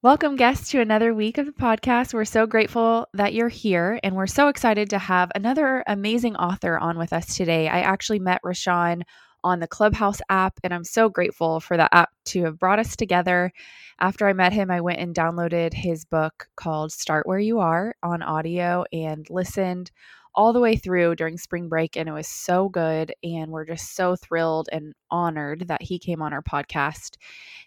Welcome, guests, to another week of the podcast. We're so grateful that you're here, and we're so excited to have another amazing author on with us today. I actually met Rashawn on the Clubhouse app, and I'm so grateful for the app to have brought us together. After I met him, I went and downloaded his book called Start Where You Are on audio and listened all the way through during spring break, and it was so good. And we're just so thrilled and honored that he came on our podcast.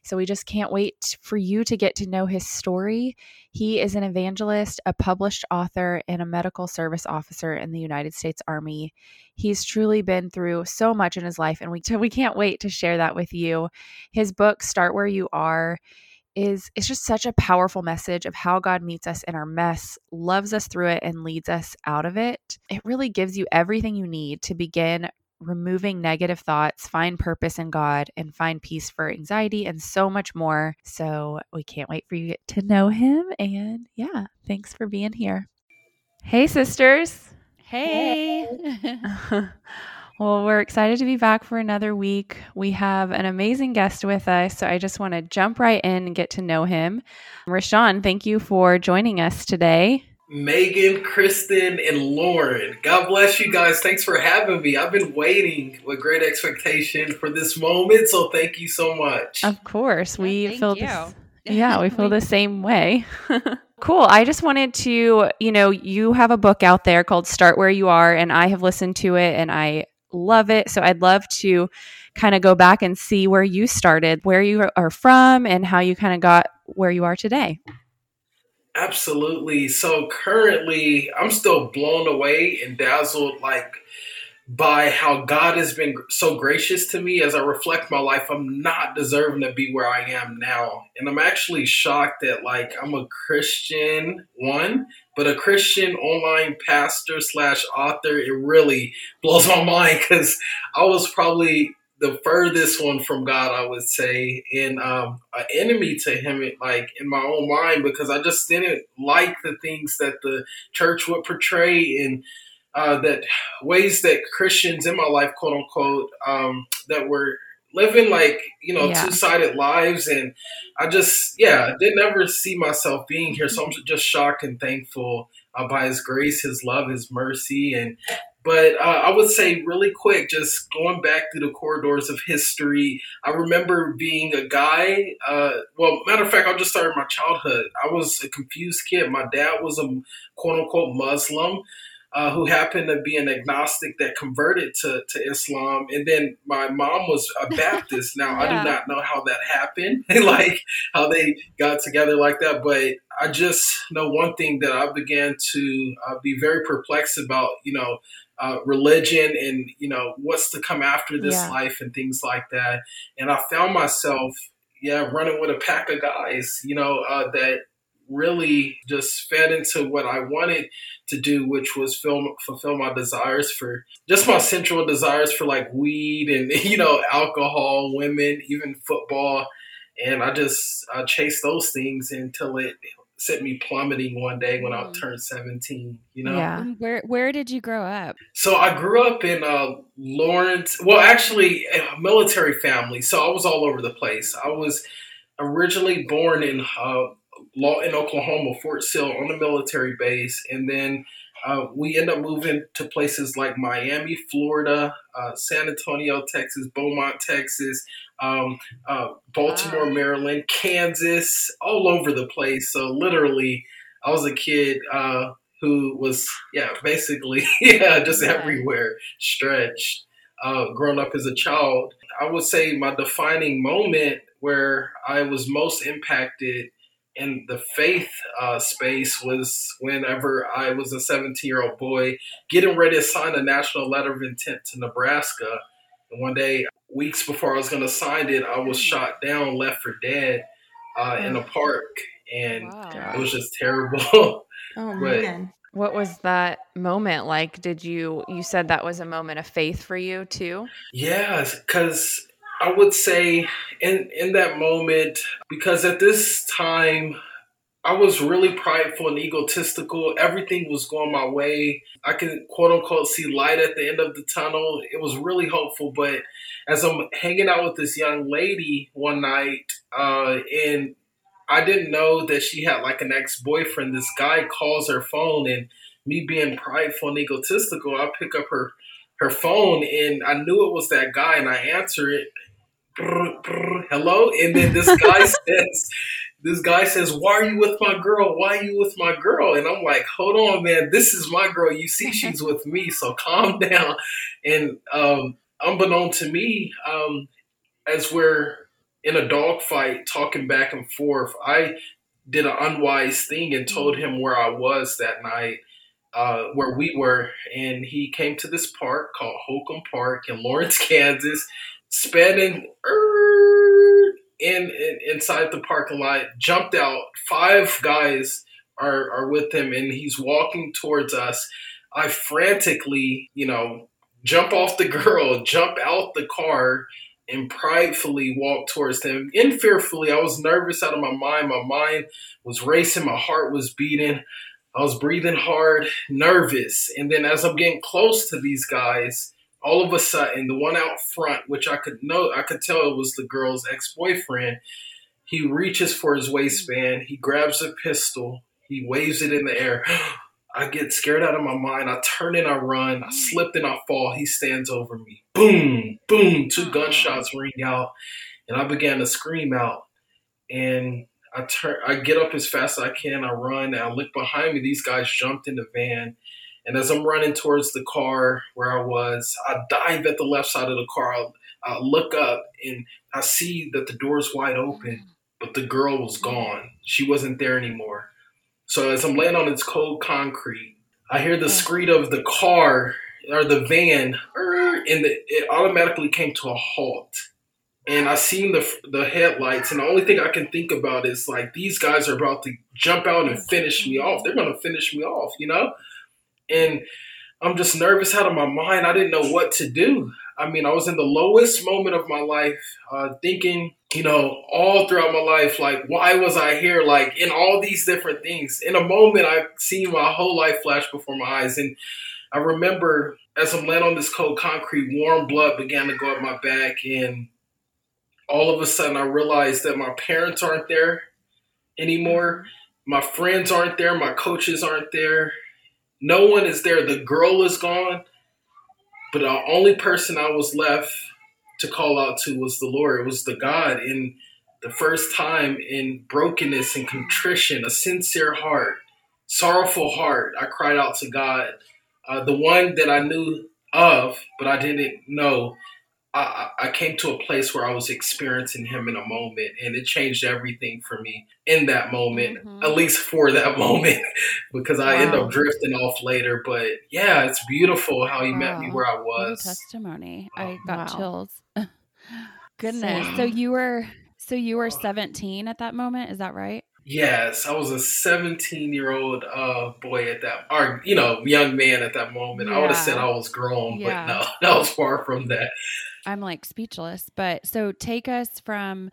So we just can't wait for you to get to know his story. He is an evangelist, a published author, and a medical service officer in the United States Army. He's truly been through so much in his life, and we, we can't wait to share that with you. His book, Start Where You Are, is it's just such a powerful message of how God meets us in our mess, loves us through it and leads us out of it. It really gives you everything you need to begin removing negative thoughts, find purpose in God and find peace for anxiety and so much more. So, we can't wait for you to know him and yeah, thanks for being here. Hey sisters. Hey. hey. Well, we're excited to be back for another week. We have an amazing guest with us, so I just want to jump right in and get to know him. Rashawn, thank you for joining us today. Megan, Kristen, and Lauren. God bless you guys. Thanks for having me. I've been waiting with great expectation for this moment, so thank you so much. Of course, we feel this, yeah, we feel the same way. Cool. I just wanted to, you know, you have a book out there called Start Where You Are, and I have listened to it and I love it. So I'd love to kind of go back and see where you started, where you are from, and how you kind of got where you are today. Absolutely. So currently, I'm still blown away and dazzled, like by how God has been so gracious to me as I reflect my life. I'm not deserving to be where I am now. And I'm actually shocked that like I'm a Christian one, but a Christian online pastor slash author, it really blows my mind because I was probably the furthest one from God, I would say, and um, an enemy to Him, like in my own mind, because I just didn't like the things that the church would portray and uh, that ways that Christians in my life, quote unquote, um, that were living like you know yeah. two sided lives, and I just yeah, I did never see myself being here, so I'm just shocked and thankful uh, by His grace, His love, His mercy, and but uh, I would say really quick, just going back through the corridors of history, I remember being a guy. Uh, well, matter of fact, I'll just start in my childhood. I was a confused kid. My dad was a quote unquote Muslim uh, who happened to be an agnostic that converted to, to Islam. And then my mom was a Baptist. Now, yeah. I do not know how that happened, like how they got together like that. But I just know one thing that I began to uh, be very perplexed about, you know, uh, religion and, you know, what's to come after this yeah. life and things like that. And I found myself, yeah, running with a pack of guys, you know, uh, that really just fed into what I wanted to do, which was film, fulfill my desires for just my central desires for like weed and, you know, alcohol, women, even football. And I just I chased those things until it sent me plummeting one day when I mm. turned 17, you know? Yeah. Where, where did you grow up? So I grew up in uh, Lawrence, well, actually, a military family. So I was all over the place. I was originally born in uh, Lawton Oklahoma, Fort Sill, on a military base, and then uh, we end up moving to places like Miami, Florida, uh, San Antonio, Texas, Beaumont, Texas, um, uh, Baltimore, wow. Maryland, Kansas, all over the place. So literally, I was a kid uh, who was, yeah, basically, yeah, just everywhere, stretched. Uh, growing up as a child, I would say my defining moment where I was most impacted in the faith uh, space was whenever I was a 17 year old boy getting ready to sign a national letter of intent to Nebraska. And one day, weeks before I was going to sign it, I was shot down, left for dead uh, in a park. And wow. it was just terrible. Oh, but man. What was that moment like? Did you you said that was a moment of faith for you too? Yeah, cuz I would say in in that moment because at this time I was really prideful and egotistical. Everything was going my way. I can quote unquote see light at the end of the tunnel. It was really hopeful. But as I'm hanging out with this young lady one night, uh, and I didn't know that she had like an ex boyfriend, this guy calls her phone, and me being prideful and egotistical, I pick up her her phone, and I knew it was that guy, and I answer it. Brr, brr, hello, and then this guy says this guy says, Why are you with my girl? Why are you with my girl? And I'm like, Hold on, man. This is my girl. You see, she's with me. So calm down. And um, unbeknown to me, um, as we're in a dogfight talking back and forth, I did an unwise thing and told him where I was that night. Uh, where we were, and he came to this park called Holcom Park in Lawrence, Kansas, spending in, in inside the parking lot, jumped out. Five guys are are with him, and he's walking towards us. I frantically, you know, jump off the girl, jump out the car, and pridefully walk towards him. In fearfully, I was nervous out of my mind. My mind was racing, my heart was beating. I was breathing hard, nervous. And then as I'm getting close to these guys, all of a sudden, the one out front, which I could know, I could tell it was the girl's ex boyfriend, he reaches for his waistband, he grabs a pistol, he waves it in the air. I get scared out of my mind. I turn and I run. I mm. slip and I fall. He stands over me. Boom, boom. Two gunshots ring out, and I began to scream out. And I turn. I get up as fast as I can. I run. And I look behind me. These guys jumped in the van and as I'm running towards the car where I was, I dive at the left side of the car. I, I look up and I see that the door is wide open, but the girl was gone. She wasn't there anymore. So as I'm laying on its cold concrete, I hear the screed of the car or the van, and the, it automatically came to a halt. And I seen the the headlights, and the only thing I can think about is like these guys are about to jump out and finish me off. They're gonna finish me off, you know and I'm just nervous out of my mind. I didn't know what to do. I mean, I was in the lowest moment of my life, uh, thinking, you know, all throughout my life, like, why was I here? Like, in all these different things. In a moment, I've seen my whole life flash before my eyes. And I remember as I'm laying on this cold concrete, warm blood began to go up my back. And all of a sudden, I realized that my parents aren't there anymore. My friends aren't there. My coaches aren't there. No one is there. The girl is gone, but the only person I was left to call out to was the Lord. It was the God in the first time in brokenness and contrition, a sincere heart, sorrowful heart. I cried out to God, uh, the one that I knew of, but I didn't know I, I came to a place where I was experiencing him in a moment, and it changed everything for me in that moment, mm-hmm. at least for that moment, because I end up drifting off later. But yeah, it's beautiful how he wow. met me where I was. testimony. I got wow. chills. Goodness. So you were so you were 17 at that moment, is that right? Yes, I was a 17 year old uh, boy at that, or you know, young man at that moment. Yeah. I would have said I was grown, yeah. but no, that was far from that. I'm like speechless. But so take us from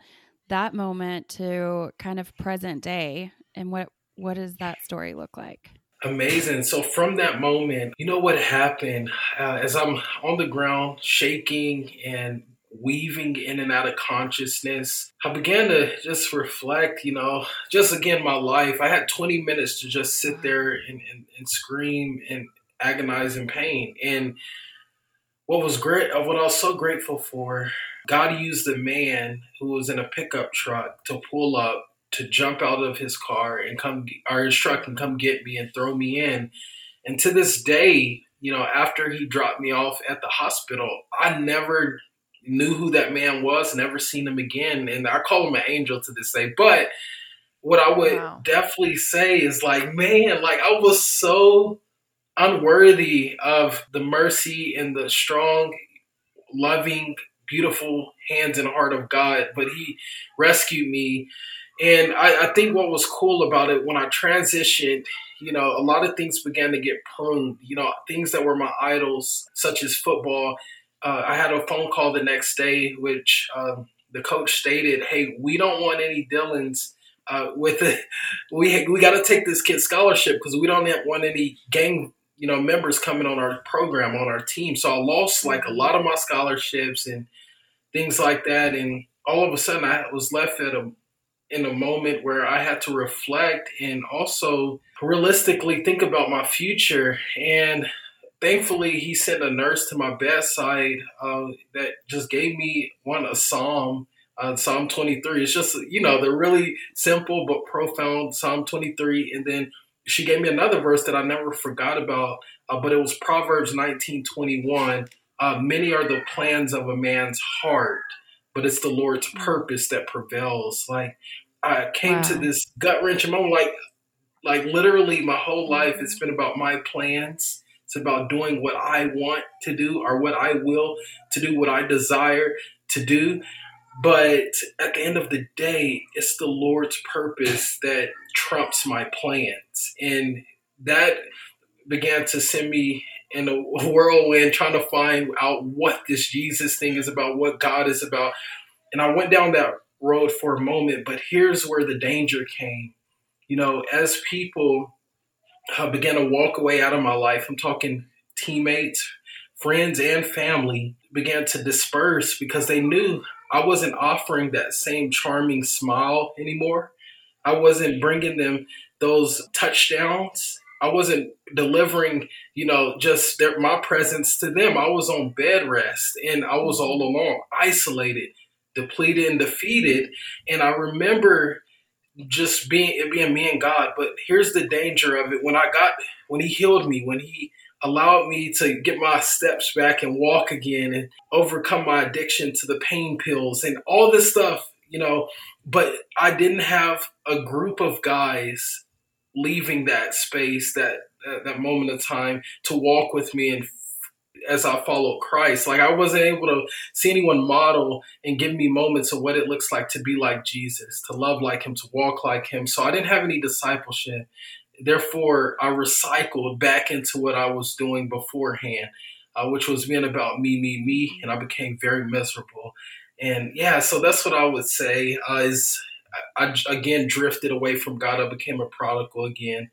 that moment to kind of present day, and what what does that story look like? Amazing. So from that moment, you know what happened uh, as I'm on the ground, shaking and weaving in and out of consciousness. I began to just reflect, you know, just again my life. I had 20 minutes to just sit there and, and, and scream and agonize in pain. And what was great, uh, what I was so grateful for, God used a man who was in a pickup truck to pull up, to jump out of his car and come, or his truck and come get me and throw me in. And to this day, you know, after he dropped me off at the hospital, I never knew who that man was, never seen him again. And I call him an angel to this day. But what I would wow. definitely say is like, man, like I was so unworthy of the mercy and the strong, loving, beautiful hands and heart of God, but He rescued me. And I, I think what was cool about it when I transitioned, you know, a lot of things began to get pruned. You know, things that were my idols, such as football. Uh, I had a phone call the next day, which um, the coach stated, "Hey, we don't want any Dylans." Uh, with it, we we got to take this kid scholarship because we don't want any gang you know members coming on our program on our team. So I lost like a lot of my scholarships and things like that, and all of a sudden I was left at a in a moment where I had to reflect and also realistically think about my future. And thankfully, he sent a nurse to my bedside uh, that just gave me one a psalm. Uh, psalm 23. It's just, you know, the really simple but profound Psalm 23. And then she gave me another verse that I never forgot about, uh, but it was Proverbs 19 21. Uh, Many are the plans of a man's heart, but it's the Lord's mm. purpose that prevails. Like I came wow. to this gut wrenching moment, like like literally my whole life it's mm-hmm. been about my plans. It's about doing what I want to do or what I will to do, what I desire to do. But at the end of the day, it's the Lord's purpose that trumps my plans. And that began to send me in a whirlwind trying to find out what this Jesus thing is about, what God is about. And I went down that road for a moment, but here's where the danger came. You know, as people uh, began to walk away out of my life, I'm talking teammates, friends, and family began to disperse because they knew I wasn't offering that same charming smile anymore. I wasn't bringing them those touchdowns I wasn't delivering, you know, just their, my presence to them. I was on bed rest and I was all alone, isolated, depleted, and defeated. And I remember just being it being me and God. But here's the danger of it: when I got, when He healed me, when He allowed me to get my steps back and walk again, and overcome my addiction to the pain pills and all this stuff, you know. But I didn't have a group of guys leaving that space, that uh, that moment of time to walk with me and as I follow Christ. Like I wasn't able to see anyone model and give me moments of what it looks like to be like Jesus, to love like him, to walk like him. So I didn't have any discipleship. Therefore, I recycled back into what I was doing beforehand, uh, which was being about me, me, me, and I became very miserable. And yeah, so that's what I would say uh, is I, again drifted away from God. I became a prodigal again.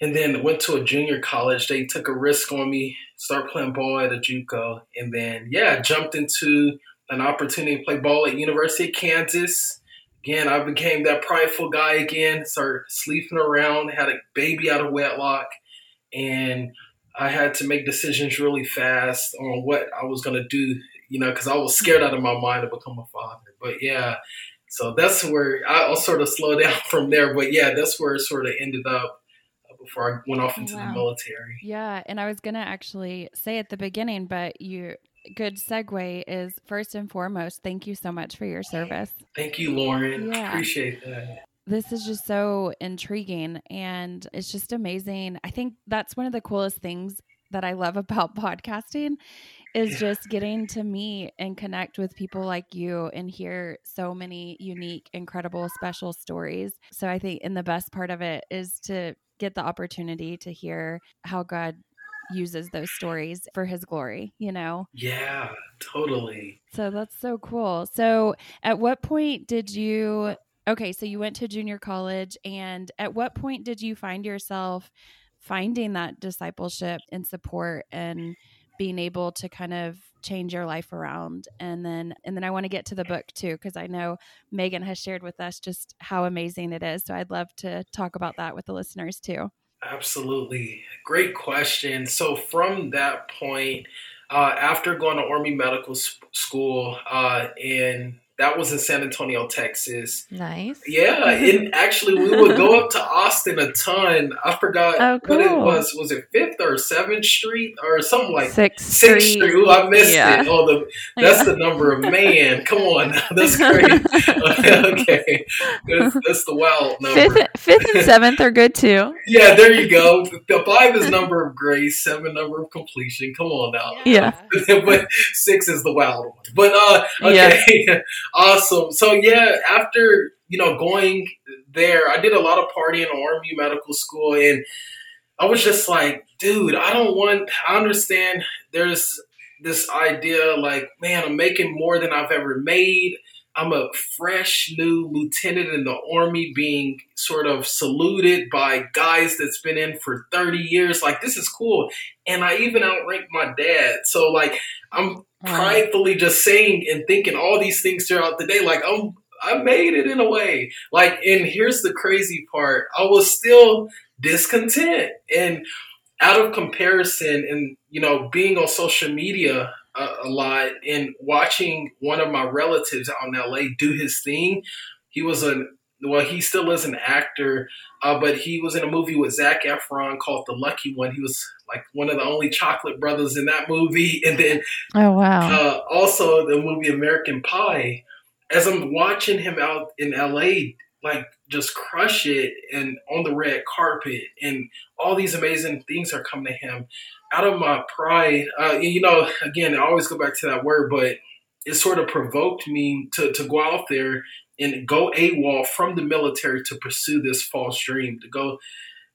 And then went to a junior college. They took a risk on me, start playing ball at a JUCO. And then, yeah, jumped into an opportunity to play ball at University of Kansas. Again, I became that prideful guy again, started sleeping around, had a baby out of wedlock. And I had to make decisions really fast on what I was going to do, you know, because I was scared out of my mind to become a father. But yeah, so that's where I'll sort of slow down from there. But yeah, that's where it sort of ended up before I went off into wow. the military. Yeah, and I was gonna actually say at the beginning, but you good segue is first and foremost, thank you so much for your service. Thank you, Lauren. Yeah. Appreciate that. This is just so intriguing and it's just amazing. I think that's one of the coolest things that I love about podcasting is yeah. just getting to meet and connect with people like you and hear so many unique, incredible, special stories. So I think, and the best part of it is to get the opportunity to hear how God uses those stories for his glory, you know? Yeah, totally. So that's so cool. So at what point did you, okay, so you went to junior college, and at what point did you find yourself finding that discipleship and support and being able to kind of change your life around and then and then I want to get to the book too because I know Megan has shared with us just how amazing it is so I'd love to talk about that with the listeners too. Absolutely. Great question. So from that point uh, after going to Army Medical School uh, in that was in San Antonio, Texas. Nice. Yeah, and actually we would go up to Austin a ton. I forgot oh, cool. what it was. Was it Fifth or Seventh Street or something like Sixth Sixth Street? Street. Ooh, I missed yeah. it. Oh, the that's yeah. the number of man. Come on, that's great. okay, that's, that's, the wild number. Fifth, fifth and seventh are good too. yeah, there you go. The five is number of grace, seven number of completion. Come on now. Yeah, but six is the wild one. But uh, okay. Yeah. Awesome. So yeah, after you know, going there, I did a lot of partying in Army Medical School, and I was just like, dude, I don't want. I understand there's this idea like, man, I'm making more than I've ever made. I'm a fresh new lieutenant in the army being sort of saluted by guys that's been in for 30 years. Like, this is cool. And I even outrank my dad. So, like, I'm pridefully just saying and thinking all these things throughout the day. Like, I'm, I made it in a way. Like, and here's the crazy part I was still discontent. And out of comparison and, you know, being on social media, a, a lot and watching one of my relatives out in LA do his thing. He was a well, he still is an actor, uh, but he was in a movie with Zac Efron called The Lucky One. He was like one of the only chocolate brothers in that movie, and then oh wow, uh, also the movie American Pie. As I'm watching him out in LA, like just crush it and on the red carpet, and all these amazing things are coming to him out of my pride, uh, you know, again, I always go back to that word, but it sort of provoked me to, to go out there and go AWOL from the military to pursue this false dream, to go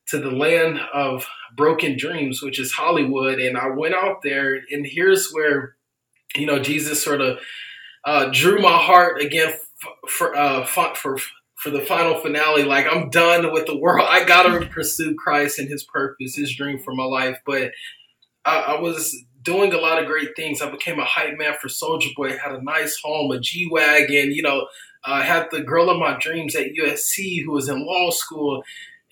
to the land of broken dreams, which is Hollywood. And I went out there, and here's where, you know, Jesus sort of uh, drew my heart again for, uh, for for the final finale. Like I'm done with the world. I gotta pursue Christ and His purpose, His dream for my life. But I, I was doing a lot of great things. I became a hype man for Soulja Boy. Had a nice home, a G wagon. You know, I uh, had the girl of my dreams at USC who was in law school.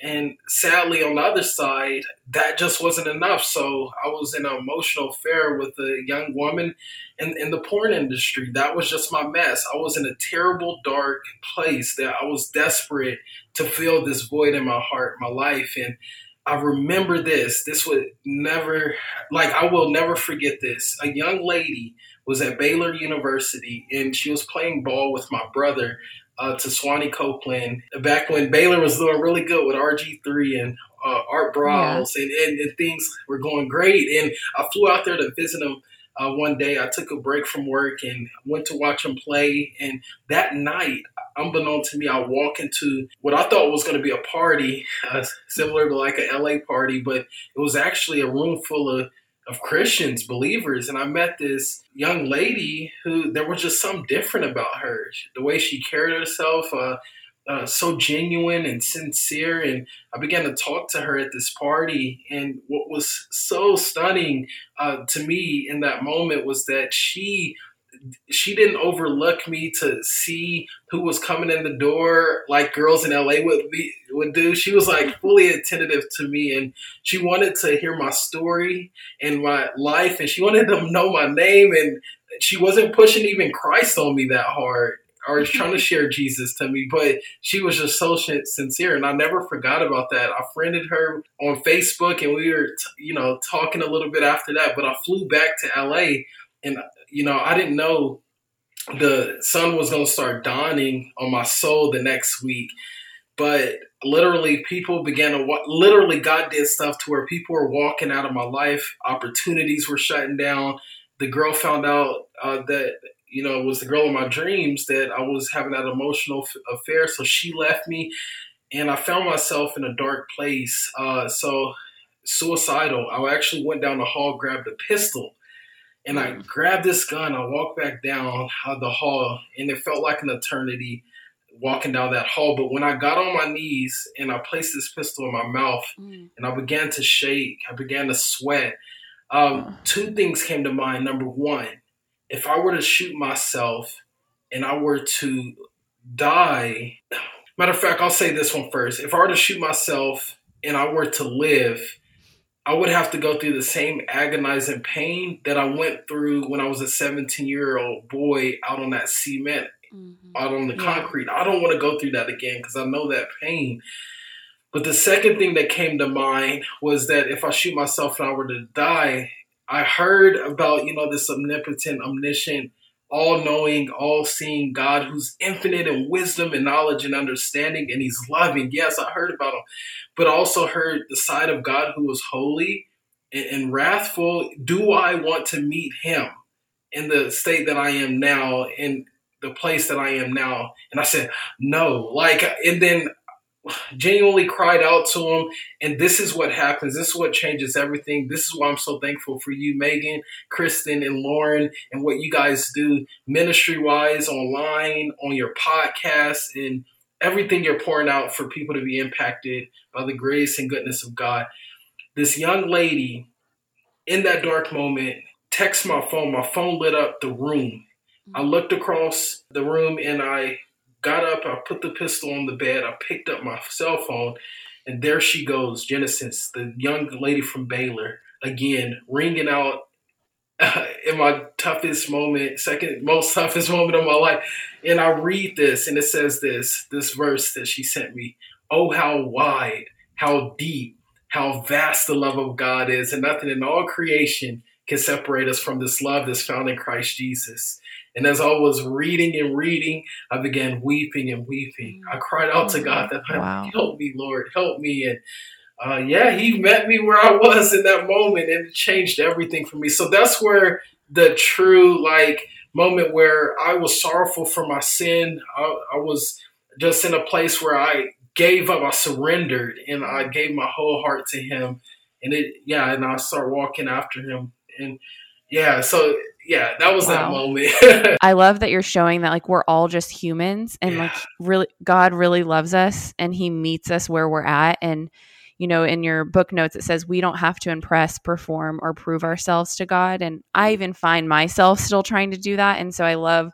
And sadly, on the other side, that just wasn't enough. So I was in an emotional affair with a young woman in, in the porn industry. That was just my mess. I was in a terrible, dark place that I was desperate to fill this void in my heart, my life. And I remember this. This would never, like, I will never forget this. A young lady was at Baylor University and she was playing ball with my brother, uh, to Swanee Copeland, back when Baylor was doing really good with RG3 and uh, Art Briles, yeah. and, and, and, things were going great. And I flew out there to visit him uh, one day. I took a break from work and went to watch him play. And that night, unbeknown to me, I walk into what I thought was going to be a party, uh, similar to like a LA party, but it was actually a room full of of Christians, believers, and I met this young lady who there was just something different about her. The way she carried herself, uh, uh, so genuine and sincere. And I began to talk to her at this party. And what was so stunning uh, to me in that moment was that she she didn't overlook me to see who was coming in the door like girls in LA would be would do. She was like fully attentive to me and she wanted to hear my story and my life and she wanted to know my name and she wasn't pushing even Christ on me that hard or trying to share Jesus to me, but she was just so sincere, and I never forgot about that. I friended her on Facebook, and we were, you know, talking a little bit after that. But I flew back to LA, and you know, I didn't know the sun was going to start dawning on my soul the next week. But literally, people began to literally, God did stuff to where people were walking out of my life, opportunities were shutting down. The girl found out uh, that you know was the girl of my dreams that I was having that emotional f- affair, so she left me, and I found myself in a dark place. Uh, so suicidal. I actually went down the hall, grabbed a pistol, and I grabbed this gun. I walked back down the hall, and it felt like an eternity walking down that hall. But when I got on my knees and I placed this pistol in my mouth, mm. and I began to shake, I began to sweat. Um, two things came to mind. Number one, if I were to shoot myself and I were to die, matter of fact, I'll say this one first. If I were to shoot myself and I were to live, I would have to go through the same agonizing pain that I went through when I was a 17 year old boy out on that cement, mm-hmm. out on the yeah. concrete. I don't want to go through that again because I know that pain. But the second thing that came to mind was that if I shoot myself and I were to die, I heard about, you know, this omnipotent, omniscient all knowing, all seeing God who's infinite in wisdom and knowledge and understanding, and He's loving. Yes, I heard about Him, but also heard the side of God who is holy and, and wrathful. Do I want to meet Him in the state that I am now? in the place that I am now. And I said, no. Like, and then genuinely cried out to him. And this is what happens. This is what changes everything. This is why I'm so thankful for you, Megan, Kristen, and Lauren, and what you guys do ministry wise, online, on your podcast, and everything you're pouring out for people to be impacted by the grace and goodness of God. This young lady in that dark moment texts my phone. My phone lit up the room. I looked across the room and I got up, I put the pistol on the bed, I picked up my cell phone, and there she goes, Genesis, the young lady from Baylor, again, ringing out uh, in my toughest moment, second most toughest moment of my life. And I read this, and it says this this verse that she sent me Oh, how wide, how deep, how vast the love of God is, and nothing in all creation can separate us from this love that's found in Christ Jesus. And as I was reading and reading, I began weeping and weeping. I cried out to God that, wow. help me, Lord, help me. And uh, yeah, He met me where I was in that moment, and it changed everything for me. So that's where the true like moment where I was sorrowful for my sin. I, I was just in a place where I gave up, I surrendered, and I gave my whole heart to Him. And it, yeah, and I started walking after Him, and yeah, so yeah, that was wow. that moment. I love that you're showing that like we're all just humans and yeah. like really God really loves us and he meets us where we're at and you know in your book notes it says we don't have to impress, perform or prove ourselves to God and I mm. even find myself still trying to do that and so I love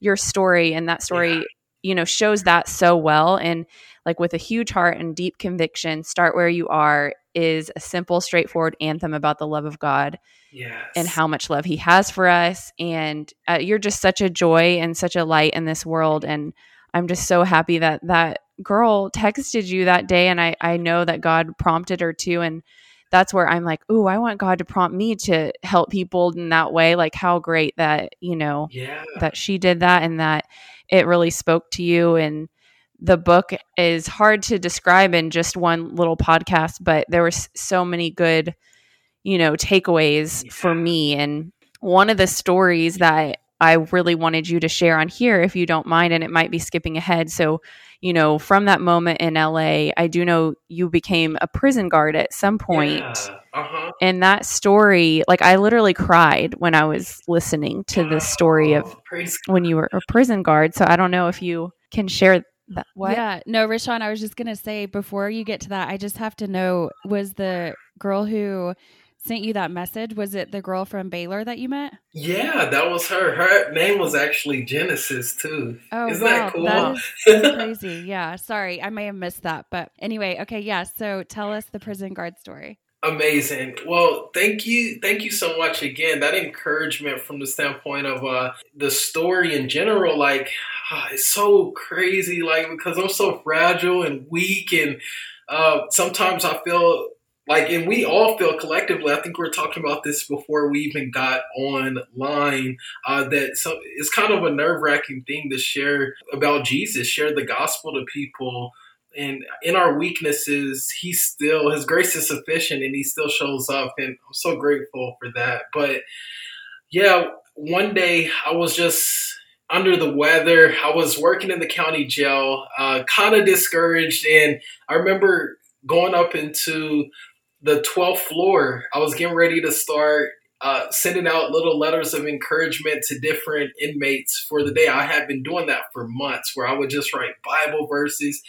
your story and that story yeah. you know shows that so well and like with a huge heart and deep conviction start where you are is a simple straightforward anthem about the love of God yes. and how much love he has for us. And uh, you're just such a joy and such a light in this world. And I'm just so happy that that girl texted you that day. And I, I know that God prompted her to. And that's where I'm like, oh, I want God to prompt me to help people in that way. Like how great that, you know, yeah. that she did that and that it really spoke to you. And the book is hard to describe in just one little podcast, but there were so many good you know, takeaways yeah. for me. And one of the stories that I really wanted you to share on here, if you don't mind, and it might be skipping ahead. So, you know, from that moment in LA, I do know you became a prison guard at some point. Yeah. Uh-huh. And that story, like I literally cried when I was listening to the story of oh, when you were a prison guard. So I don't know if you can share that. What? Yeah, no, Rashawn, I was just going to say before you get to that, I just have to know was the girl who sent you that message, was it the girl from Baylor that you met? Yeah, that was her. Her name was actually Genesis too. Oh, Isn't wow. that cool? That is crazy. Yeah. Sorry, I may have missed that. But anyway, okay, yeah. So tell us the prison guard story. Amazing. Well, thank you. Thank you so much again. That encouragement from the standpoint of uh, the story in general, like, it's so crazy, like, because I'm so fragile and weak. And uh, sometimes I feel like and we all feel collectively i think we are talking about this before we even got online uh, that so it's kind of a nerve-wracking thing to share about jesus share the gospel to people and in our weaknesses he still his grace is sufficient and he still shows up and i'm so grateful for that but yeah one day i was just under the weather i was working in the county jail uh, kind of discouraged and i remember going up into the 12th floor, I was getting ready to start uh, sending out little letters of encouragement to different inmates for the day. I had been doing that for months, where I would just write Bible verses,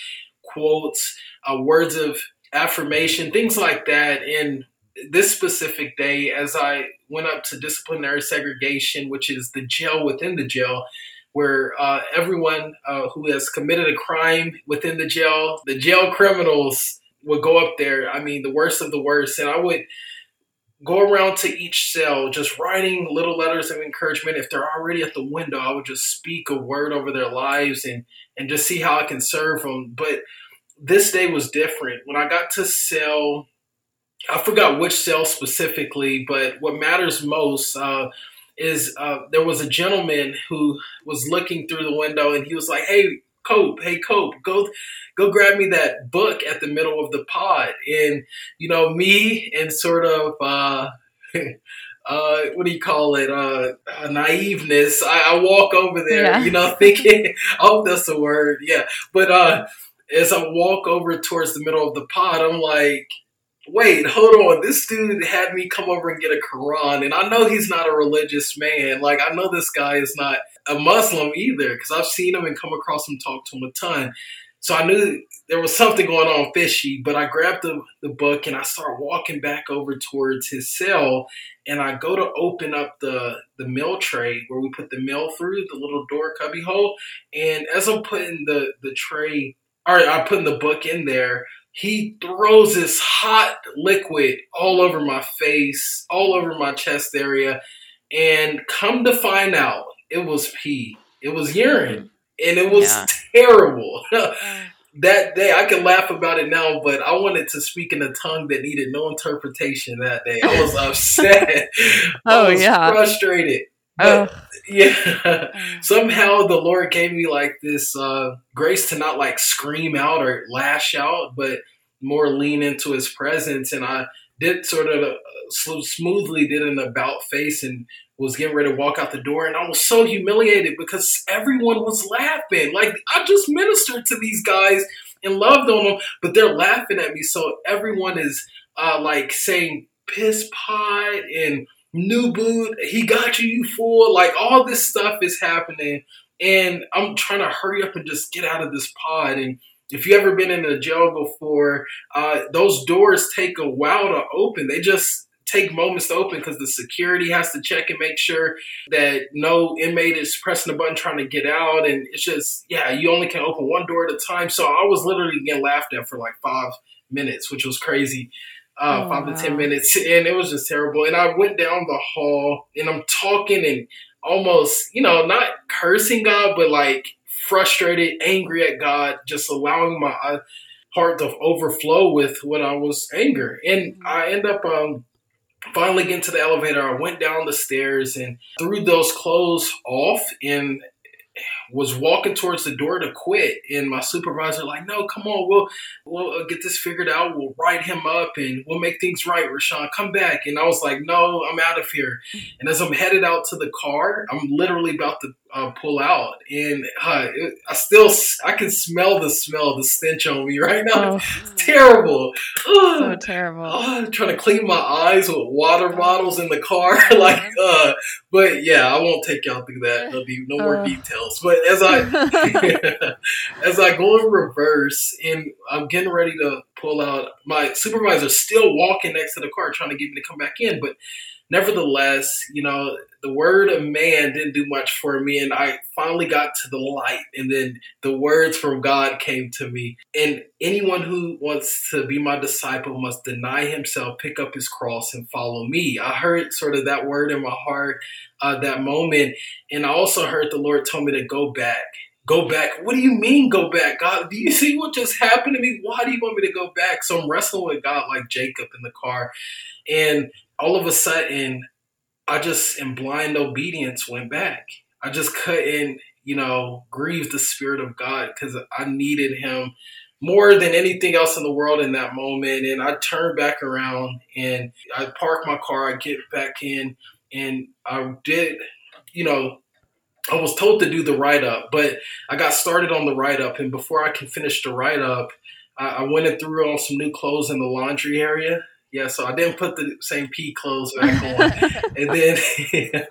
quotes, uh, words of affirmation, things like that. And this specific day, as I went up to disciplinary segregation, which is the jail within the jail, where uh, everyone uh, who has committed a crime within the jail, the jail criminals, would go up there. I mean, the worst of the worst, and I would go around to each cell just writing little letters of encouragement. If they're already at the window, I would just speak a word over their lives and and just see how I can serve them. But this day was different. When I got to cell, I forgot which cell specifically, but what matters most. Uh, is uh, there was a gentleman who was looking through the window and he was like, "Hey, Cope, hey Cope, go go grab me that book at the middle of the pod. And you know, me and sort of uh, uh, what do you call it? Uh, uh naiveness. I, I, walk over there, yeah. you know, thinking, oh, that's a word. Yeah. But uh, as I walk over towards the middle of the pod, I'm like, wait, hold on. This dude had me come over and get a Quran, and I know he's not a religious man. Like, I know this guy is not a Muslim either, because I've seen him and come across him, talk to him a ton. So I knew there was something going on fishy, but I grabbed the, the book and I start walking back over towards his cell. And I go to open up the, the mail tray where we put the mail through the little door cubby hole. And as I'm putting the, the tray, or I'm putting the book in there, he throws this hot liquid all over my face, all over my chest area. And come to find out, it was pee. It was urine and it was yeah. terrible. that day, I can laugh about it now, but I wanted to speak in a tongue that needed no interpretation that day. I was upset. oh I was yeah, frustrated. But, oh. yeah, somehow the Lord gave me like this uh, grace to not like scream out or lash out, but more lean into His presence. And I did sort of uh, smoothly did an about face and was getting ready to walk out the door and I was so humiliated because everyone was laughing. Like I just ministered to these guys and loved on them, but they're laughing at me. So everyone is uh, like saying piss pot and new boot, he got you, you fool. Like all this stuff is happening. And I'm trying to hurry up and just get out of this pod. And if you ever been in a jail before, uh, those doors take a while to open. They just take moments to open because the security has to check and make sure that no inmate is pressing the button trying to get out. And it's just, yeah, you only can open one door at a time. So I was literally getting laughed at for like five minutes, which was crazy. Uh, oh, five wow. to 10 minutes. And it was just terrible. And I went down the hall and I'm talking and almost, you know, not cursing God, but like frustrated, angry at God, just allowing my uh, heart to overflow with what I was anger. And mm-hmm. I end up um, finally getting to the elevator. I went down the stairs and threw those clothes off and was walking towards the door to quit, and my supervisor like, "No, come on, we'll we'll uh, get this figured out. We'll write him up, and we'll make things right. Rashawn, come back." And I was like, "No, I'm out of here." And as I'm headed out to the car, I'm literally about to uh, pull out, and uh, it, I still I can smell the smell, the stench on me right now. Oh. It's terrible. So terrible. I'm trying to clean my eyes with water bottles in the car, like. Uh, but yeah, I won't take y'all through that. There'll be no more details. But as I as I go in reverse and I'm getting ready to pull out, my supervisor's still walking next to the car trying to get me to come back in. But nevertheless, you know, the word of man didn't do much for me. And I finally got to the light. And then the words from God came to me. And anyone who wants to be my disciple must deny himself, pick up his cross, and follow me. I heard sort of that word in my heart uh, that moment. And I also heard the Lord tell me to go back. Go back. What do you mean go back? God, do you see what just happened to me? Why do you want me to go back? So I'm wrestling with God like Jacob in the car. And all of a sudden, I just in blind obedience went back. I just couldn't, you know, grieve the Spirit of God because I needed Him more than anything else in the world in that moment. And I turned back around and I parked my car, I get back in, and I did, you know, I was told to do the write up, but I got started on the write up. And before I can finish the write up, I, I went and threw on some new clothes in the laundry area yeah, so I didn't put the same P clothes back on, and then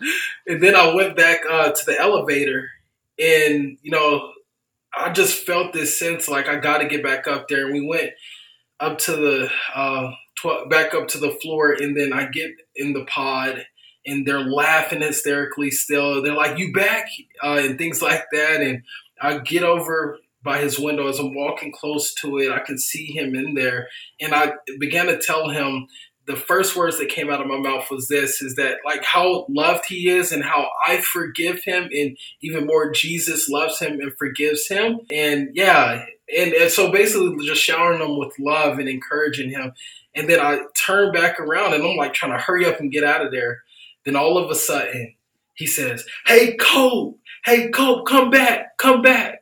and then I went back uh, to the elevator, and you know, I just felt this sense like I got to get back up there, and we went up to the uh, tw- back up to the floor, and then I get in the pod, and they're laughing hysterically still. They're like, "You back?" Uh, and things like that, and I get over by his window as I'm walking close to it. I could see him in there, and I began to tell him the first words that came out of my mouth was this is that like how loved he is and how I forgive him and even more Jesus loves him and forgives him. And yeah and, and so basically just showering him with love and encouraging him. And then I turn back around and I'm like trying to hurry up and get out of there. Then all of a sudden he says hey Cope! Hey Cope come back! Come back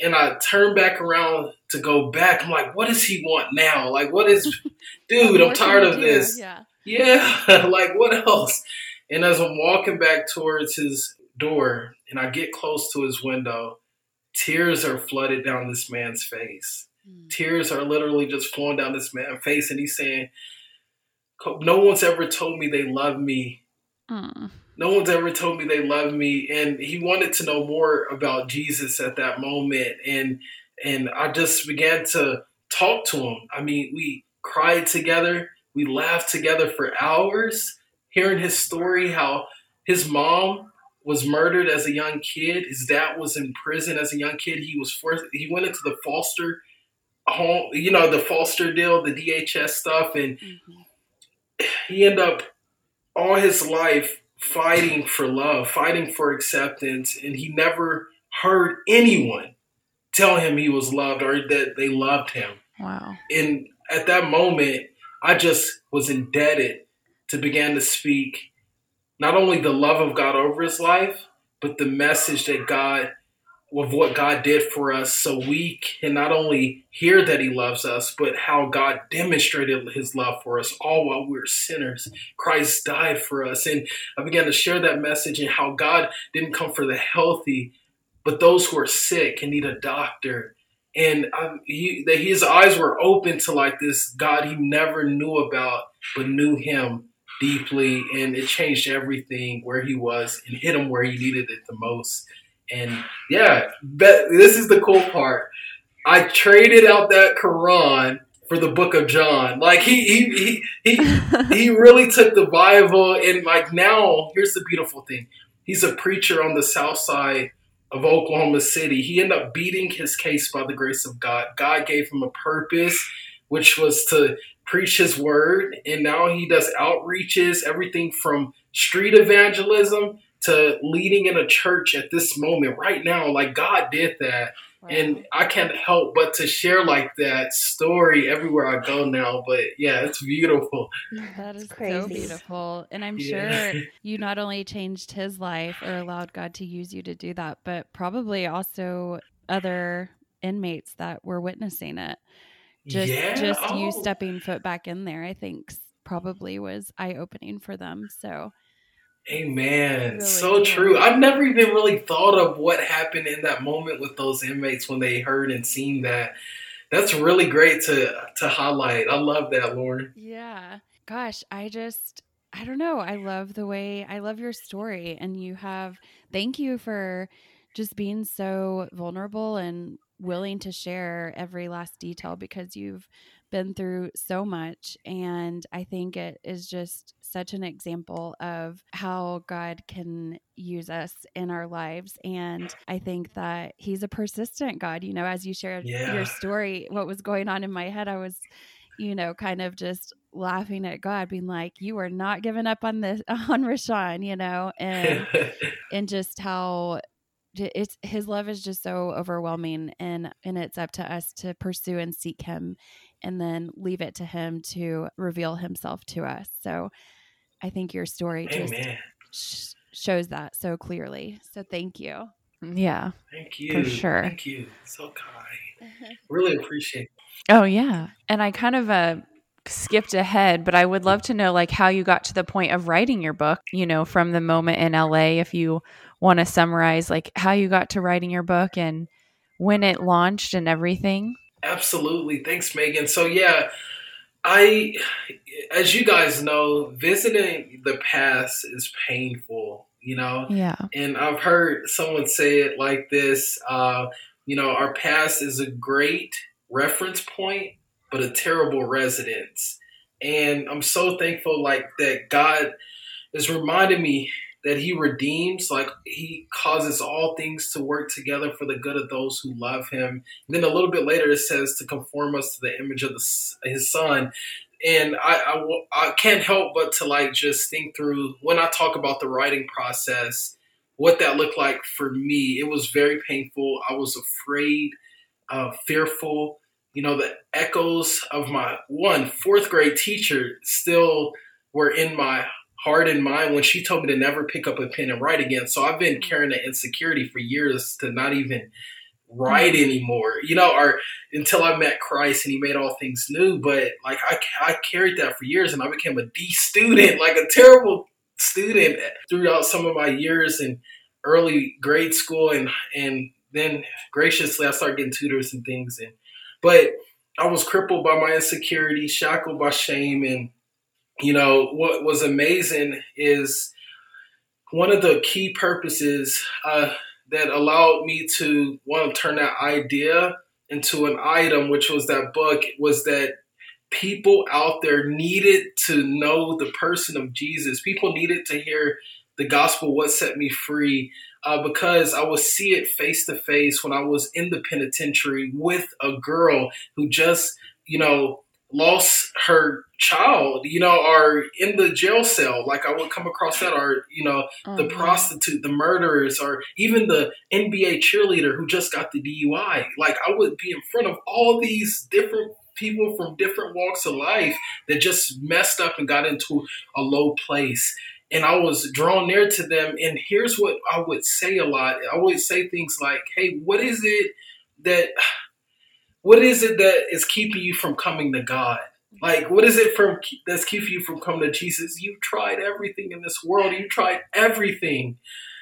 and I turn back around to go back. I'm like, what does he want now? Like, what is, dude? I'm tired of this. Yeah. Yeah. like, what else? And as I'm walking back towards his door and I get close to his window, tears are flooded down this man's face. Mm. Tears are literally just flowing down this man's face. And he's saying, No one's ever told me they love me. Mm. No one's ever told me they love me. And he wanted to know more about Jesus at that moment. And and I just began to talk to him. I mean, we cried together, we laughed together for hours, hearing his story, how his mom was murdered as a young kid. His dad was in prison as a young kid. He was forced. He went into the foster home, you know, the foster deal, the DHS stuff, and mm-hmm. he ended up all his life fighting for love, fighting for acceptance, and he never heard anyone tell him he was loved or that they loved him. Wow. And at that moment, I just was indebted to begin to speak not only the love of God over his life, but the message that God of what God did for us so we can not only hear that he loves us, but how God demonstrated his love for us all while we were sinners. Christ died for us. And I began to share that message and how God didn't come for the healthy, but those who are sick and need a doctor. And um, he, that his eyes were open to like this God he never knew about, but knew him deeply. And it changed everything where he was and hit him where he needed it the most. And yeah, but this is the cool part. I traded out that Quran for the book of John. Like he he he he, he really took the Bible and like now here's the beautiful thing. He's a preacher on the south side of Oklahoma City. He ended up beating his case by the grace of God. God gave him a purpose, which was to preach his word. And now he does outreaches, everything from street evangelism to leading in a church at this moment right now. Like God did that. Wow. And I can't help but to share like that story everywhere I go now. But yeah, it's beautiful. That is crazy. so beautiful. And I'm yeah. sure you not only changed his life or allowed God to use you to do that, but probably also other inmates that were witnessing it. Just yeah. just oh. you stepping foot back in there, I think probably was eye opening for them. So Amen. Really so true. I've never even really thought of what happened in that moment with those inmates when they heard and seen that. That's really great to to highlight. I love that, Lauren. Yeah. Gosh, I just I don't know. I love the way I love your story and you have thank you for just being so vulnerable and willing to share every last detail because you've been through so much. And I think it is just such an example of how God can use us in our lives. And I think that He's a persistent God. You know, as you shared yeah. your story, what was going on in my head, I was, you know, kind of just laughing at God, being like, "You are not giving up on this on Rashawn," you know, and and just how it's his love is just so overwhelming and and it's up to us to pursue and seek him and then leave it to him to reveal himself to us. So I think your story Amen. just sh- shows that so clearly. So thank you. Yeah. Thank you. For sure. Thank you. So kind. really appreciate it. Oh yeah. And I kind of uh skipped ahead, but I would love to know like how you got to the point of writing your book, you know, from the moment in LA if you want to summarize like how you got to writing your book and when it launched and everything. Absolutely. Thanks, Megan. So, yeah, I, as you guys know, visiting the past is painful, you know? Yeah. And I've heard someone say it like this uh, you know, our past is a great reference point, but a terrible residence. And I'm so thankful, like, that God is reminding me that he redeems, like he causes all things to work together for the good of those who love him. And then a little bit later, it says to conform us to the image of the, his son. And I, I, I can't help but to like just think through when I talk about the writing process, what that looked like for me. It was very painful. I was afraid, uh, fearful. You know, the echoes of my one fourth grade teacher still were in my heart in mind when she told me to never pick up a pen and write again. So I've been mm-hmm. carrying that insecurity for years to not even write mm-hmm. anymore, you know, or until I met Christ and he made all things new. But like I, I carried that for years and I became a D student, like a terrible student throughout some of my years in early grade school and and then graciously I started getting tutors and things and but I was crippled by my insecurity, shackled by shame and you know what was amazing is one of the key purposes uh, that allowed me to want to turn that idea into an item, which was that book, was that people out there needed to know the person of Jesus. People needed to hear the gospel, what set me free, uh, because I would see it face to face when I was in the penitentiary with a girl who just, you know, lost her child, you know, or in the jail cell. Like I would come across that, or you know, mm-hmm. the prostitute, the murderers, or even the NBA cheerleader who just got the DUI. Like I would be in front of all these different people from different walks of life that just messed up and got into a low place. And I was drawn near to them. And here's what I would say a lot. I would say things like, "Hey, what is it that?" What is it that is keeping you from coming to God? Like, what is it from that's keeping you from coming to Jesus? You've tried everything in this world. You tried everything,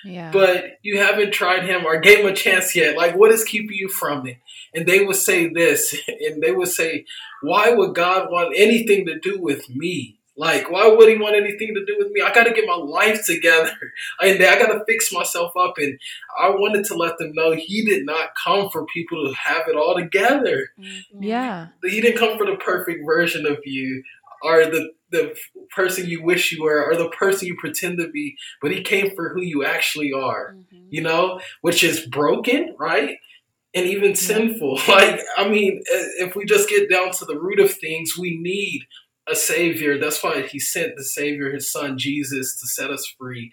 yeah. but you haven't tried Him or gave Him a chance yet. Like, what is keeping you from it? And they would say this, and they would say, "Why would God want anything to do with me?" Like, why would he want anything to do with me? I got to get my life together. And I got to fix myself up. And I wanted to let them know he did not come for people to have it all together. Mm-hmm. Yeah. He didn't come for the perfect version of you or the, the person you wish you were or the person you pretend to be, but he came for who you actually are, mm-hmm. you know, which is broken, right? And even sinful. Like, I mean, if we just get down to the root of things, we need a savior. That's why he sent the savior, his son Jesus, to set us free.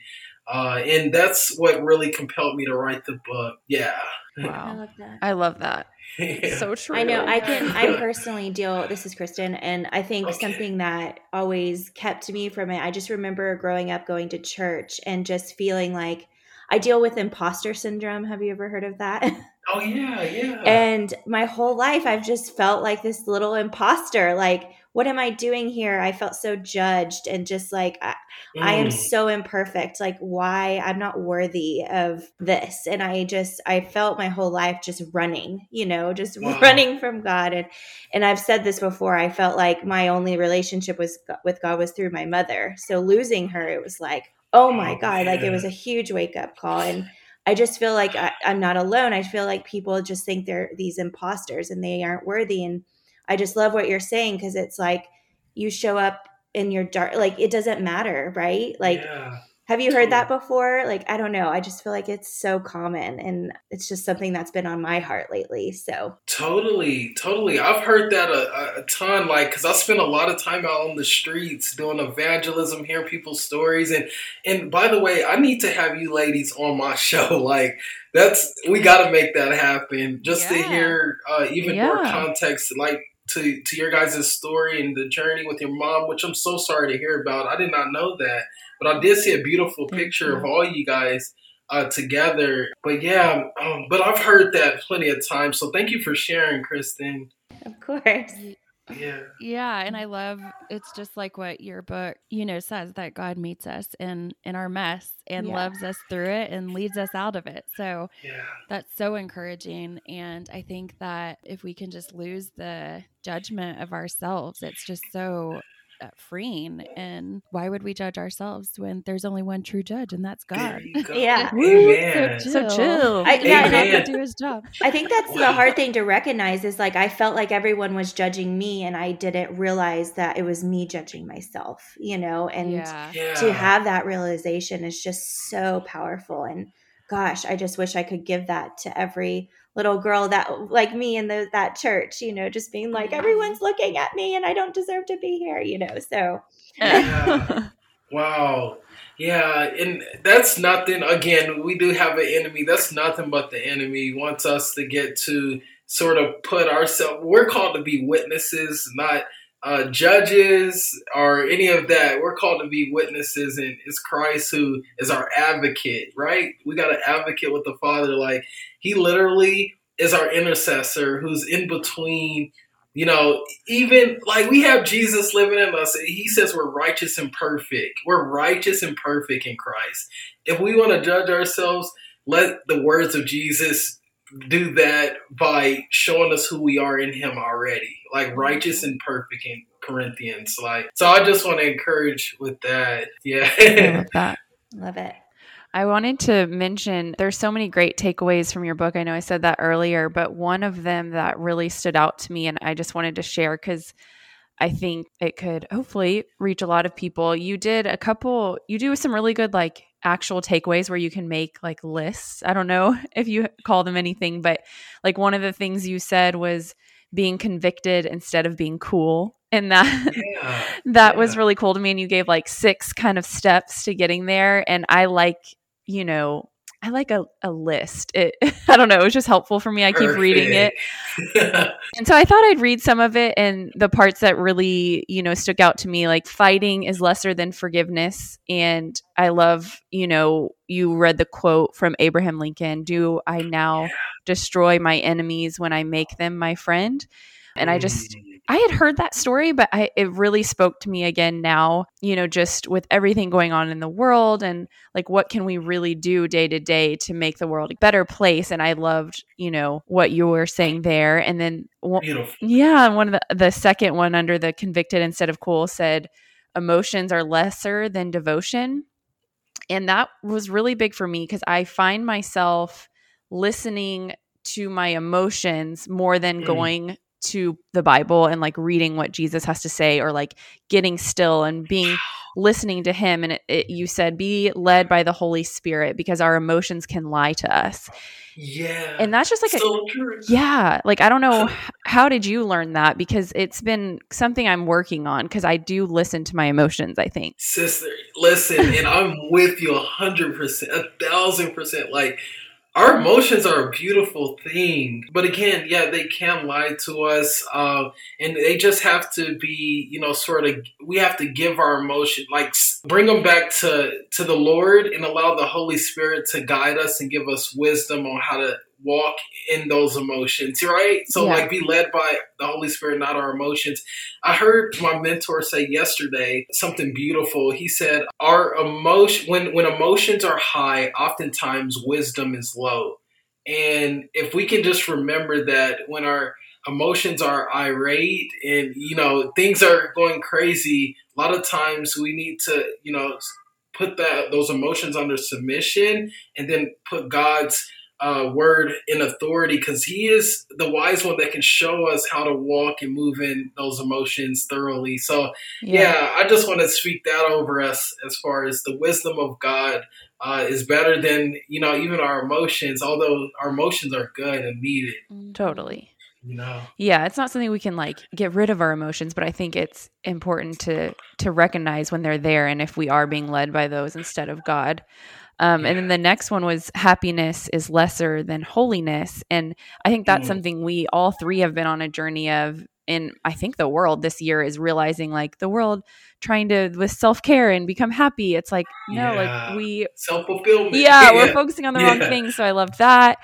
Uh, and that's what really compelled me to write the book. Yeah. Wow. I love that. I love that. Yeah. So true. I know. I can. I personally deal. This is Kristen, and I think okay. something that always kept me from it. I just remember growing up, going to church, and just feeling like I deal with imposter syndrome. Have you ever heard of that? Oh yeah, yeah. And my whole life, I've just felt like this little imposter. Like what am I doing here? I felt so judged and just like, I, mm. I am mm. so imperfect. Like, why? I'm not worthy of this. And I just, I felt my whole life just running, you know, just wow. running from God. And, and I've said this before. I felt like my only relationship was with God was through my mother. So losing her, it was like, oh my oh, God, man. like it was a huge wake up call. And, I just feel like I, am not alone. I feel like people just think they're these imposters and they aren't worthy. And I just love what you're saying because it's like you show up in your dark, like it doesn't matter, right? Like, yeah. have you heard that before? Like, I don't know. I just feel like it's so common and it's just something that's been on my heart lately. So, totally, totally. I've heard that a, a ton, like, because I spend a lot of time out on the streets doing evangelism, hearing people's stories. And, and by the way, I need to have you ladies on my show. Like, that's we got to make that happen just yeah. to hear uh, even yeah. more context like to to your guys' story and the journey with your mom, which I'm so sorry to hear about. I did not know that, but I did see a beautiful picture of all you guys uh, together. But yeah, um, but I've heard that plenty of times. So thank you for sharing, Kristen. Of course. Yeah. Yeah, and I love it's just like what your book, you know, says that God meets us in in our mess and yeah. loves us through it and leads us out of it. So yeah. that's so encouraging and I think that if we can just lose the judgment of ourselves, it's just so freeing. And why would we judge ourselves when there's only one true judge, and that's God? yeah, Amen. So chill. So chill. I, yeah, Amen. do his job. I think that's wow. the hard thing to recognize. Is like I felt like everyone was judging me, and I didn't realize that it was me judging myself. You know, and yeah. Yeah. to have that realization is just so powerful. And gosh, I just wish I could give that to every little girl that like me in the, that church, you know, just being like, mm-hmm. everyone's looking at me and I don't deserve to be here, you know. So yeah. wow. Yeah, and that's nothing again, we do have an enemy. That's nothing but the enemy wants us to get to sort of put ourselves we're called to be witnesses, not uh, judges or any of that. We're called to be witnesses, and it's Christ who is our advocate, right? We got an advocate with the Father. Like, He literally is our intercessor who's in between You know, even like we have Jesus living in us. He says we're righteous and perfect. We're righteous and perfect in Christ. If we want to judge ourselves, let the words of Jesus do that by showing us who we are in him already. Like righteous and perfect in Corinthians. Like so I just want to encourage with that. Yeah. I love that. Love it. I wanted to mention there's so many great takeaways from your book. I know I said that earlier, but one of them that really stood out to me and I just wanted to share cuz I think it could hopefully reach a lot of people. You did a couple you do some really good like actual takeaways where you can make like lists. I don't know if you call them anything, but like one of the things you said was being convicted instead of being cool and that yeah, that yeah. was really cool to me and you gave like six kind of steps to getting there and i like you know, I like a, a list. It, I don't know. It was just helpful for me. I keep reading it. and so I thought I'd read some of it and the parts that really, you know, stuck out to me, like fighting is lesser than forgiveness. And I love, you know, you read the quote from Abraham Lincoln Do I now yeah. destroy my enemies when I make them my friend? And I just, mm. I had heard that story, but I, it really spoke to me again now, you know, just with everything going on in the world and like what can we really do day to day to make the world a better place. And I loved, you know, what you were saying there. And then, Beautiful. yeah, one of the, the second one under the convicted instead of cool said, emotions are lesser than devotion. And that was really big for me because I find myself listening to my emotions more than mm. going to the Bible and like reading what Jesus has to say or like getting still and being listening to him and it, it, you said be led by the Holy Spirit because our emotions can lie to us. Yeah. And that's just like so a true. Yeah, like I don't know how did you learn that because it's been something I'm working on because I do listen to my emotions, I think. Sister, listen, and I'm with you a hundred percent, a thousand percent. Like our emotions are a beautiful thing. But again yeah they can lie to us uh, and they just have to be you know sort of we have to give our emotion like bring them back to to the lord and allow the holy spirit to guide us and give us wisdom on how to walk in those emotions, right? So yeah. like be led by the Holy Spirit, not our emotions. I heard my mentor say yesterday something beautiful. He said, Our emotion when when emotions are high, oftentimes wisdom is low. And if we can just remember that when our emotions are irate and you know things are going crazy, a lot of times we need to, you know, put that those emotions under submission and then put God's uh, word in authority because he is the wise one that can show us how to walk and move in those emotions thoroughly. So, yeah, yeah I just want to speak that over us as far as the wisdom of God uh, is better than, you know, even our emotions, although our emotions are good and needed. Mm-hmm. Totally. You know? Yeah, it's not something we can like get rid of our emotions, but I think it's important to to recognize when they're there and if we are being led by those instead of God. Um, yeah. And then the next one was happiness is lesser than holiness. And I think that's mm. something we all three have been on a journey of. And I think the world this year is realizing like the world trying to with self care and become happy. It's like, no, yeah. like we self fulfillment. Yeah, yeah, we're focusing on the wrong thing. So I love that.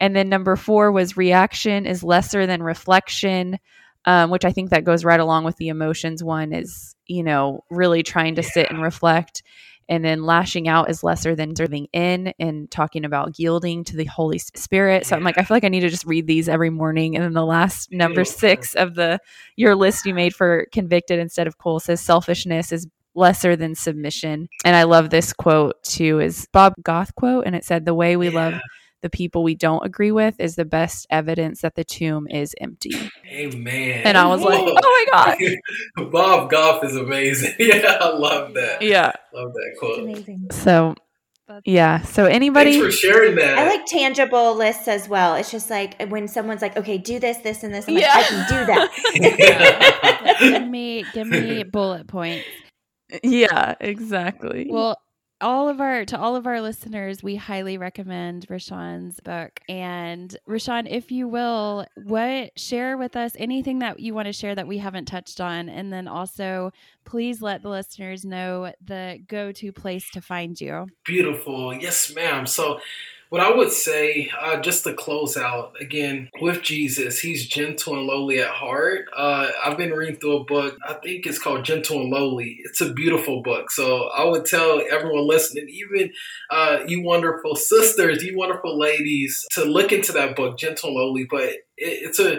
And then number four was reaction is lesser than reflection. Um, which I think that goes right along with the emotions one is, you know, really trying to sit and reflect and then lashing out is lesser than serving in and talking about yielding to the Holy Spirit. So I'm like, I feel like I need to just read these every morning. And then the last number six of the your list you made for convicted instead of cool says selfishness is lesser than submission. And I love this quote too, is Bob Goff quote, and it said, The way we yeah. love the people we don't agree with is the best evidence that the tomb is empty. Amen. And I was Whoa. like, oh my God. Bob Goff is amazing. yeah, I love that. Yeah. Love that quote. amazing. So yeah. So anybody Thanks for sharing that. I like tangible lists as well. It's just like when someone's like, okay, do this, this, and this. I'm yeah. like, I can do that. give me give me bullet points. Yeah, exactly. Well, all of our to all of our listeners, we highly recommend Rashawn's book. And Rashawn, if you will, what share with us anything that you want to share that we haven't touched on, and then also please let the listeners know the go-to place to find you. Beautiful, yes, ma'am. So what I would say, uh, just to close out again with Jesus, he's gentle and lowly at heart. Uh, I've been reading through a book, I think it's called Gentle and Lowly. It's a beautiful book. So I would tell everyone listening, even uh, you wonderful sisters, you wonderful ladies, to look into that book, Gentle and Lowly. But it, it's a,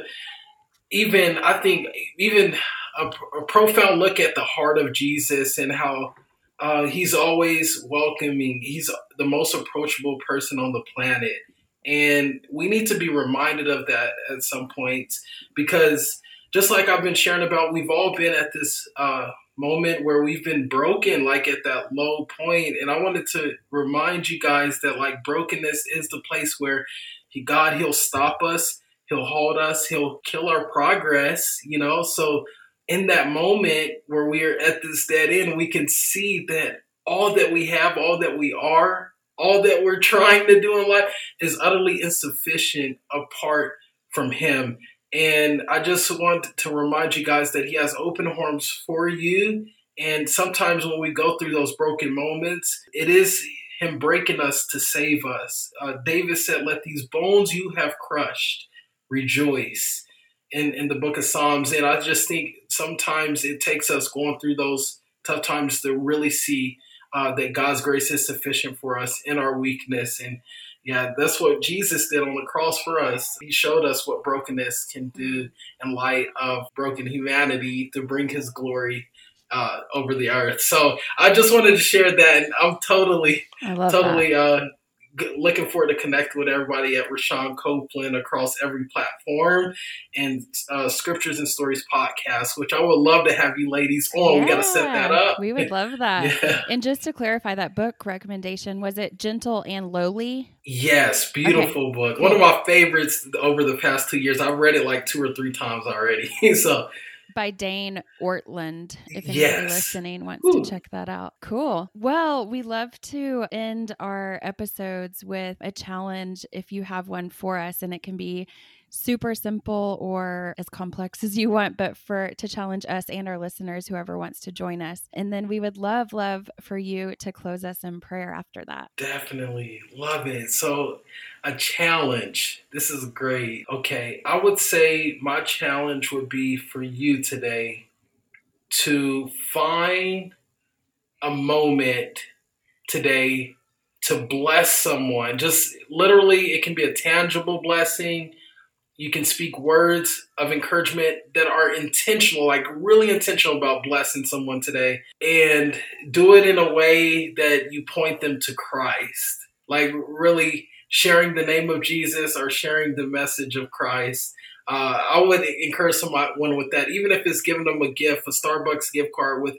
even, I think, even a, a profound look at the heart of Jesus and how uh, he's always welcoming. He's the most approachable person on the planet. And we need to be reminded of that at some point because just like I've been sharing about, we've all been at this uh, moment where we've been broken, like at that low point. And I wanted to remind you guys that like brokenness is the place where he, God, he'll stop us, he'll hold us, he'll kill our progress, you know? So in that moment where we are at this dead end, we can see that all that we have, all that we are, all that we're trying to do in life is utterly insufficient apart from Him. And I just want to remind you guys that He has open arms for you. And sometimes when we go through those broken moments, it is Him breaking us to save us. Uh, David said, Let these bones you have crushed rejoice in, in the book of Psalms. And I just think sometimes it takes us going through those tough times to really see uh, that God's grace is sufficient for us in our weakness. And yeah, that's what Jesus did on the cross for us. He showed us what brokenness can do in light of broken humanity to bring his glory uh, over the earth. So I just wanted to share that. And I'm totally, totally uh, looking forward to connect with everybody at Rashawn Copeland across every platform and uh, Scriptures and Stories podcast, which I would love to have you ladies on. Yeah, we got to set that up. We would love that. yeah. And just to clarify that book recommendation, was it Gentle and Lowly? Yes, beautiful okay. book. One of my favorites over the past two years. I've read it like two or three times already. so by Dane Ortlund, If anybody yes. listening wants Ooh. to check that out. Cool. Well, we love to end our episodes with a challenge if you have one for us, and it can be super simple or as complex as you want, but for to challenge us and our listeners, whoever wants to join us. And then we would love, love for you to close us in prayer after that. Definitely love it. So, a challenge. This is great. Okay. I would say my challenge would be for you today to find a moment today to bless someone. Just literally, it can be a tangible blessing you can speak words of encouragement that are intentional, like really intentional about blessing someone today, and do it in a way that you point them to Christ. Like really sharing the name of Jesus or sharing the message of Christ. Uh, I would encourage someone with that, even if it's giving them a gift, a Starbucks gift card with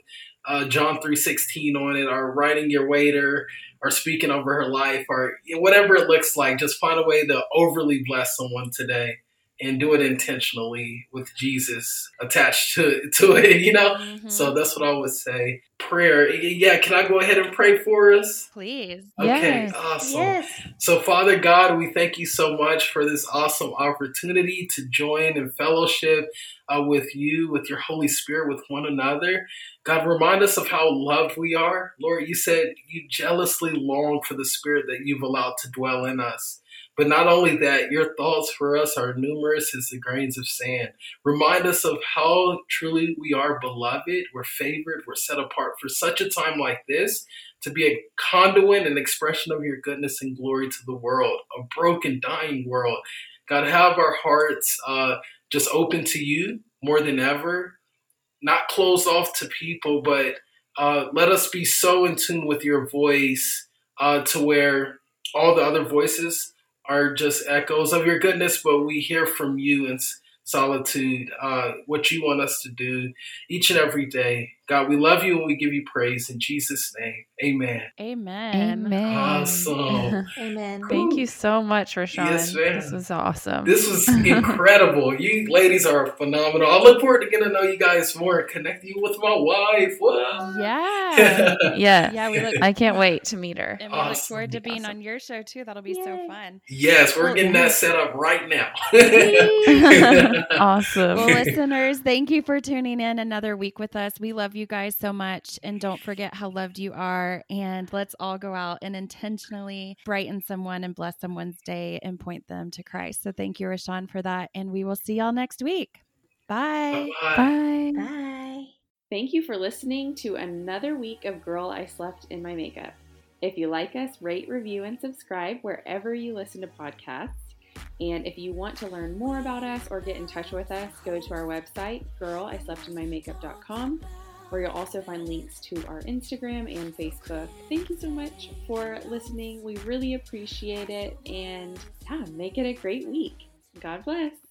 uh, John three sixteen on it, or writing your waiter, or speaking over her life, or whatever it looks like. Just find a way to overly bless someone today and do it intentionally with Jesus attached to to it, you know. Mm-hmm. So that's what I would say. Prayer, yeah. Can I go ahead and pray for us, please? Okay, yes. awesome. Yes. So, Father God, we thank you so much for this awesome opportunity to join in fellowship uh, with you, with your Holy Spirit, with one another. God, remind us of how loved we are. Lord, you said you jealously long for the Spirit that you've allowed to dwell in us. But not only that, your thoughts for us are numerous as the grains of sand. Remind us of how truly we are beloved, we're favored, we're set apart for such a time like this to be a conduit and expression of your goodness and glory to the world, a broken, dying world. God, have our hearts uh, just open to you more than ever, not closed off to people, but uh, let us be so in tune with your voice uh, to where all the other voices are just echoes of your goodness, but we hear from you in solitude uh, what you want us to do each and every day. God, we love you and we give you praise in Jesus' name. Amen. Amen. Amen. Awesome. Amen. Thank you so much, Rashawn. Yes, ma'am. This was awesome. This was incredible. you ladies are phenomenal. I look forward to getting to know you guys more and connect you with my wife. Wow. Yeah. yeah. Yeah. We look, I can't wait to meet her. And we awesome. look forward to being awesome. on your show too. That'll be Yay. so fun. Yes, we're well, getting that set up right now. awesome. Well, listeners, thank you for tuning in another week with us. We love you guys so much. And don't forget how loved you are. And let's all go out and intentionally brighten someone and bless someone's day and point them to Christ. So thank you, Rashawn, for that. And we will see y'all next week. Bye. Bye. Bye. Thank you for listening to another week of Girl I Slept in My Makeup. If you like us, rate, review, and subscribe wherever you listen to podcasts. And if you want to learn more about us or get in touch with us, go to our website, girlisleptinmymakeup.com, where you'll also find links to our Instagram and Facebook. Thank you so much for listening. We really appreciate it. And yeah, make it a great week. God bless.